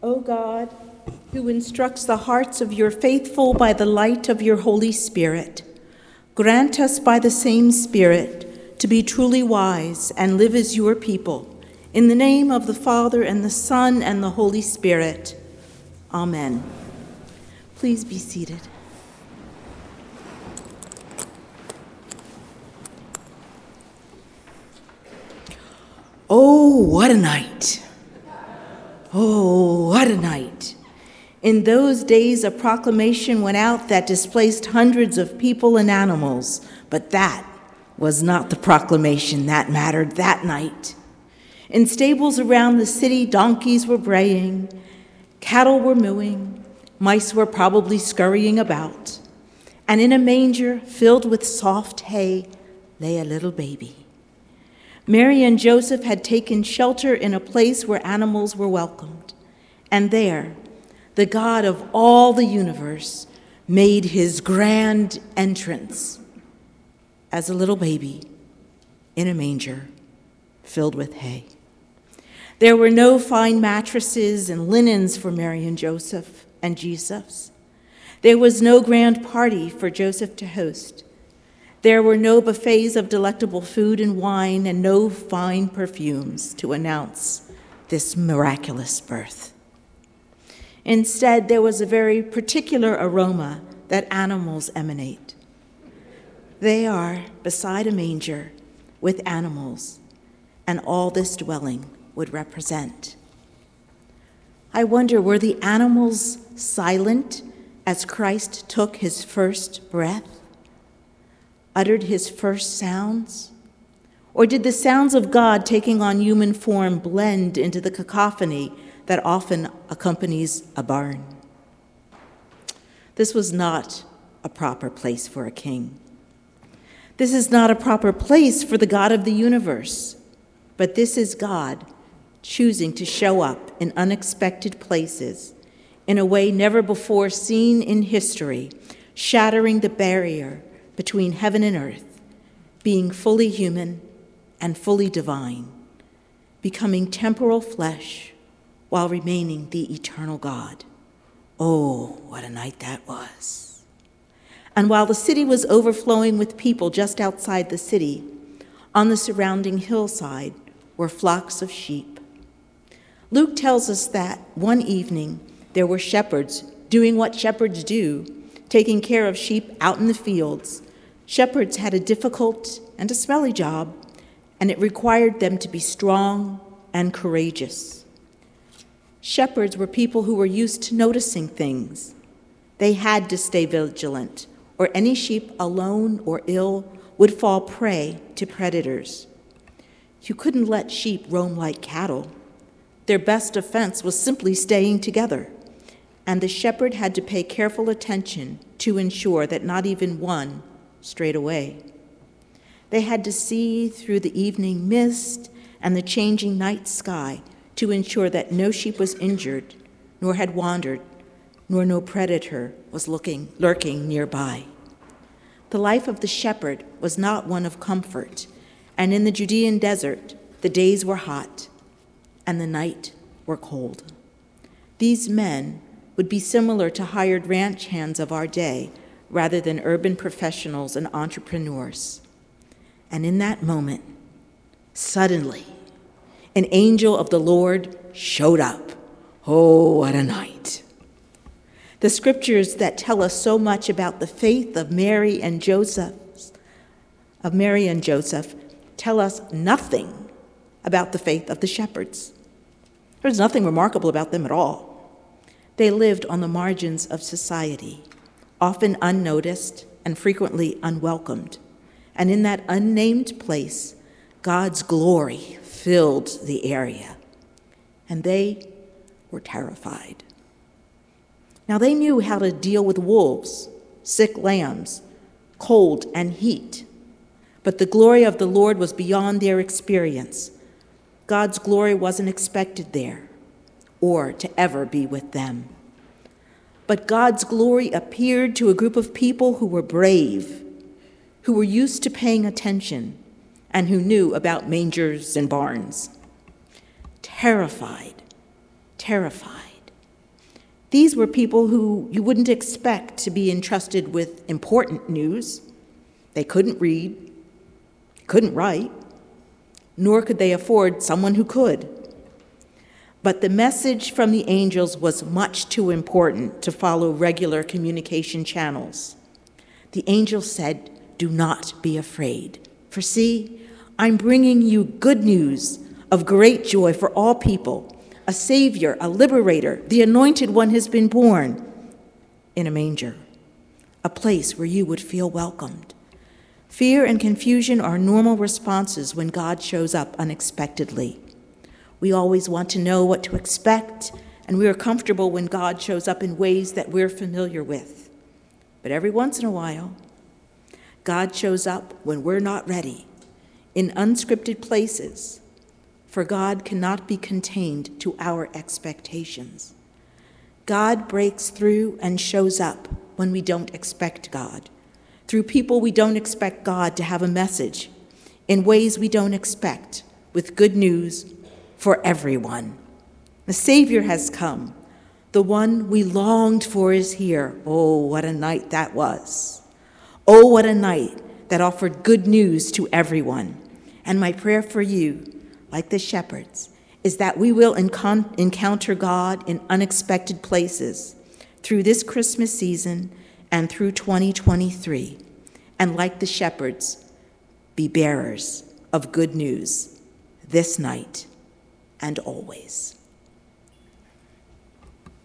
O God, who instructs the hearts of your faithful by the light of your Holy Spirit, grant us by the same Spirit to be truly wise and live as your people. In the name of the Father, and the Son, and the Holy Spirit. Amen. Please be seated. Oh, what a night! Oh, what a night! In those days, a proclamation went out that displaced hundreds of people and animals, but that was not the proclamation that mattered that night. In stables around the city, donkeys were braying, cattle were mooing, mice were probably scurrying about, and in a manger filled with soft hay lay a little baby. Mary and Joseph had taken shelter in a place where animals were welcomed. And there, the God of all the universe made his grand entrance as a little baby in a manger filled with hay. There were no fine mattresses and linens for Mary and Joseph and Jesus. There was no grand party for Joseph to host. There were no buffets of delectable food and wine, and no fine perfumes to announce this miraculous birth. Instead, there was a very particular aroma that animals emanate. They are beside a manger with animals, and all this dwelling would represent. I wonder were the animals silent as Christ took his first breath? Uttered his first sounds? Or did the sounds of God taking on human form blend into the cacophony that often accompanies a barn? This was not a proper place for a king. This is not a proper place for the God of the universe, but this is God choosing to show up in unexpected places in a way never before seen in history, shattering the barrier between heaven and earth, being fully human and fully divine, becoming temporal flesh while remaining the eternal God. Oh, what a night that was. And while the city was overflowing with people just outside the city, on the surrounding hillside were flocks of sheep. Luke tells us that one evening there were shepherds doing what shepherds do, taking care of sheep out in the fields Shepherds had a difficult and a smelly job, and it required them to be strong and courageous. Shepherds were people who were used to noticing things. They had to stay vigilant, or any sheep alone or ill would fall prey to predators. You couldn't let sheep roam like cattle. Their best defense was simply staying together, and the shepherd had to pay careful attention to ensure that not even one straight away. They had to see through the evening mist and the changing night sky to ensure that no sheep was injured, nor had wandered, nor no predator was looking, lurking nearby. The life of the shepherd was not one of comfort, and in the Judean desert, the days were hot and the night were cold. These men would be similar to hired ranch hands of our day rather than urban professionals and entrepreneurs. And in that moment, suddenly, an angel of the Lord showed up. Oh, what a night! The scriptures that tell us so much about the faith of Mary and Joseph, of Mary and Joseph, tell us nothing about the faith of the shepherds. There's nothing remarkable about them at all. They lived on the margins of society often unnoticed and frequently unwelcomed. And in that unnamed place, God's glory filled the area. And they were terrified. Now, they knew how to deal with wolves, sick lambs, cold, and heat. But the glory of the Lord was beyond their experience. God's glory wasn't expected there or to ever be with them. But God's glory appeared to a group of people who were brave, who were used to paying attention, and who knew about mangers and barns. Terrified, terrified, These were people who you wouldn't expect to be entrusted with important news. They couldn't read, couldn't write, nor could they afford someone who could. But the message from the angels was much too important to follow regular communication channels. The angel said, Do not be afraid, for see, I'm bringing you good news of great joy for all people. A Savior, a liberator, the anointed one has been born in a manger, a place where you would feel welcomed. Fear and confusion are normal responses when God shows up unexpectedly. We always want to know what to expect, and we are comfortable when God shows up in ways that we're familiar with. But every once in a while, God shows up when we're not ready, in unscripted places, for God cannot be contained to our expectations. God breaks through and shows up when we don't expect God, through people we don't expect God to have a message, in ways we don't expect, with good news for everyone. The Savior has come. The one we longed for is here. Oh, what a night that was. Oh, what a night that offered good news to everyone. And my prayer for you like the shepherds, is that we will encon- encounter God in unexpected places through this Christmas season and through 2023, and like the shepherds, be bearers of good news this night and always.